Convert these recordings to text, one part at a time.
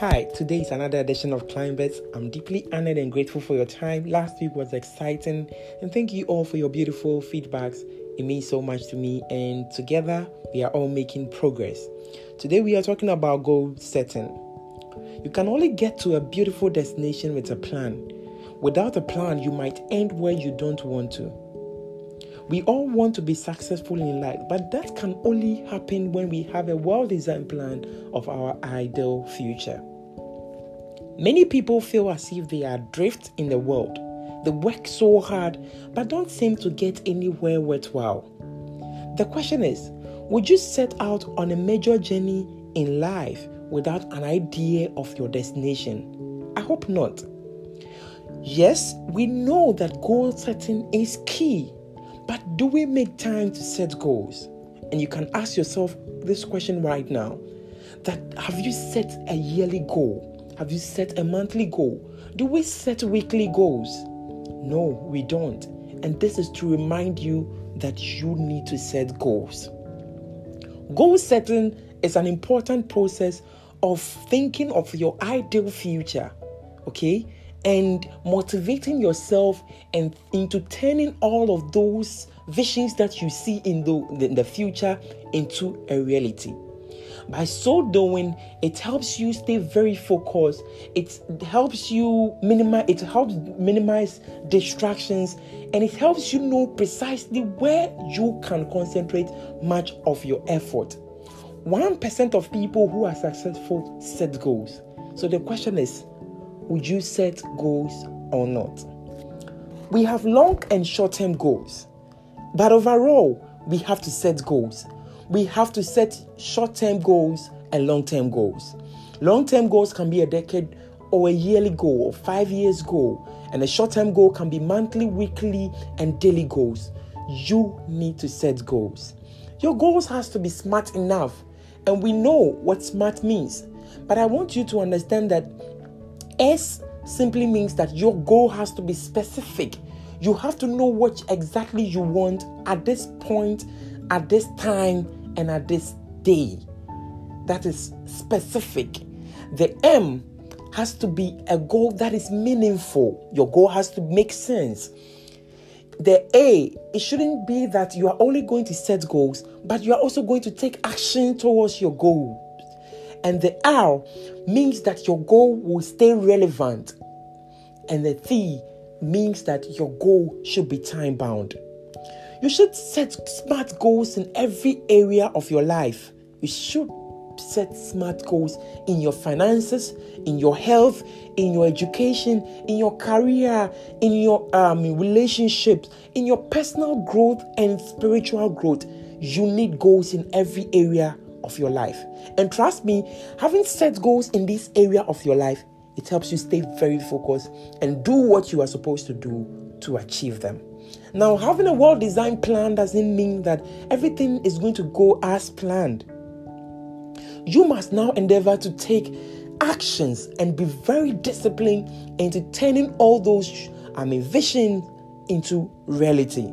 Hi, today is another edition of Climbers. I'm deeply honored and grateful for your time. Last week was exciting, and thank you all for your beautiful feedbacks. It means so much to me, and together we are all making progress. Today we are talking about goal setting. You can only get to a beautiful destination with a plan. Without a plan, you might end where you don't want to. We all want to be successful in life, but that can only happen when we have a well designed plan of our ideal future. Many people feel as if they are adrift in the world. They work so hard but don't seem to get anywhere worthwhile. The question is would you set out on a major journey in life without an idea of your destination? I hope not. Yes, we know that goal setting is key but do we make time to set goals? And you can ask yourself this question right now that have you set a yearly goal? Have you set a monthly goal? Do we set weekly goals? No, we don't. And this is to remind you that you need to set goals. Goal setting is an important process of thinking of your ideal future. Okay? And motivating yourself and into turning all of those visions that you see in the, in the future into a reality. By so doing, it helps you stay very focused. It helps you minimize. It helps minimize distractions, and it helps you know precisely where you can concentrate much of your effort. One percent of people who are successful set goals. So the question is, would you set goals or not? We have long and short term goals, but overall, we have to set goals. We have to set short term goals and long term goals. Long term goals can be a decade or a yearly goal or five years goal, and a short term goal can be monthly, weekly, and daily goals. You need to set goals. Your goals has to be smart enough, and we know what smart means. But I want you to understand that S simply means that your goal has to be specific. You have to know what exactly you want at this point, at this time, and at this day. That is specific. The M has to be a goal that is meaningful. Your goal has to make sense. The A, it shouldn't be that you are only going to set goals, but you are also going to take action towards your goal. And the R means that your goal will stay relevant. And the T means that your goal should be time bound. You should set smart goals in every area of your life. You should set smart goals in your finances, in your health, in your education, in your career, in your um, relationships, in your personal growth and spiritual growth. You need goals in every area of your life. And trust me, having set goals in this area of your life, it helps you stay very focused and do what you are supposed to do to achieve them. Now, having a well designed plan doesn't mean that everything is going to go as planned. You must now endeavor to take actions and be very disciplined into turning all those I mean vision into reality.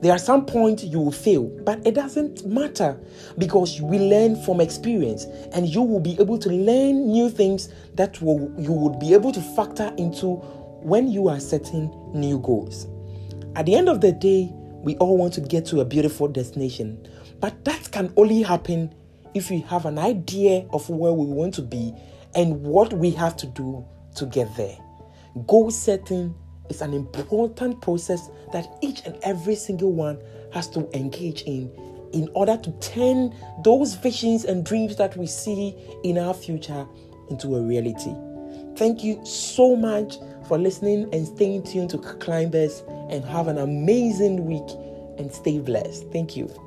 There are some points you will fail, but it doesn't matter because we learn from experience and you will be able to learn new things that will, you would be able to factor into when you are setting new goals. At the end of the day, we all want to get to a beautiful destination, but that can only happen if we have an idea of where we want to be and what we have to do to get there. Goal setting is an important process that each and every single one has to engage in in order to turn those visions and dreams that we see in our future into a reality. Thank you so much for listening and staying tuned to Climbers and have an amazing week and stay blessed. Thank you.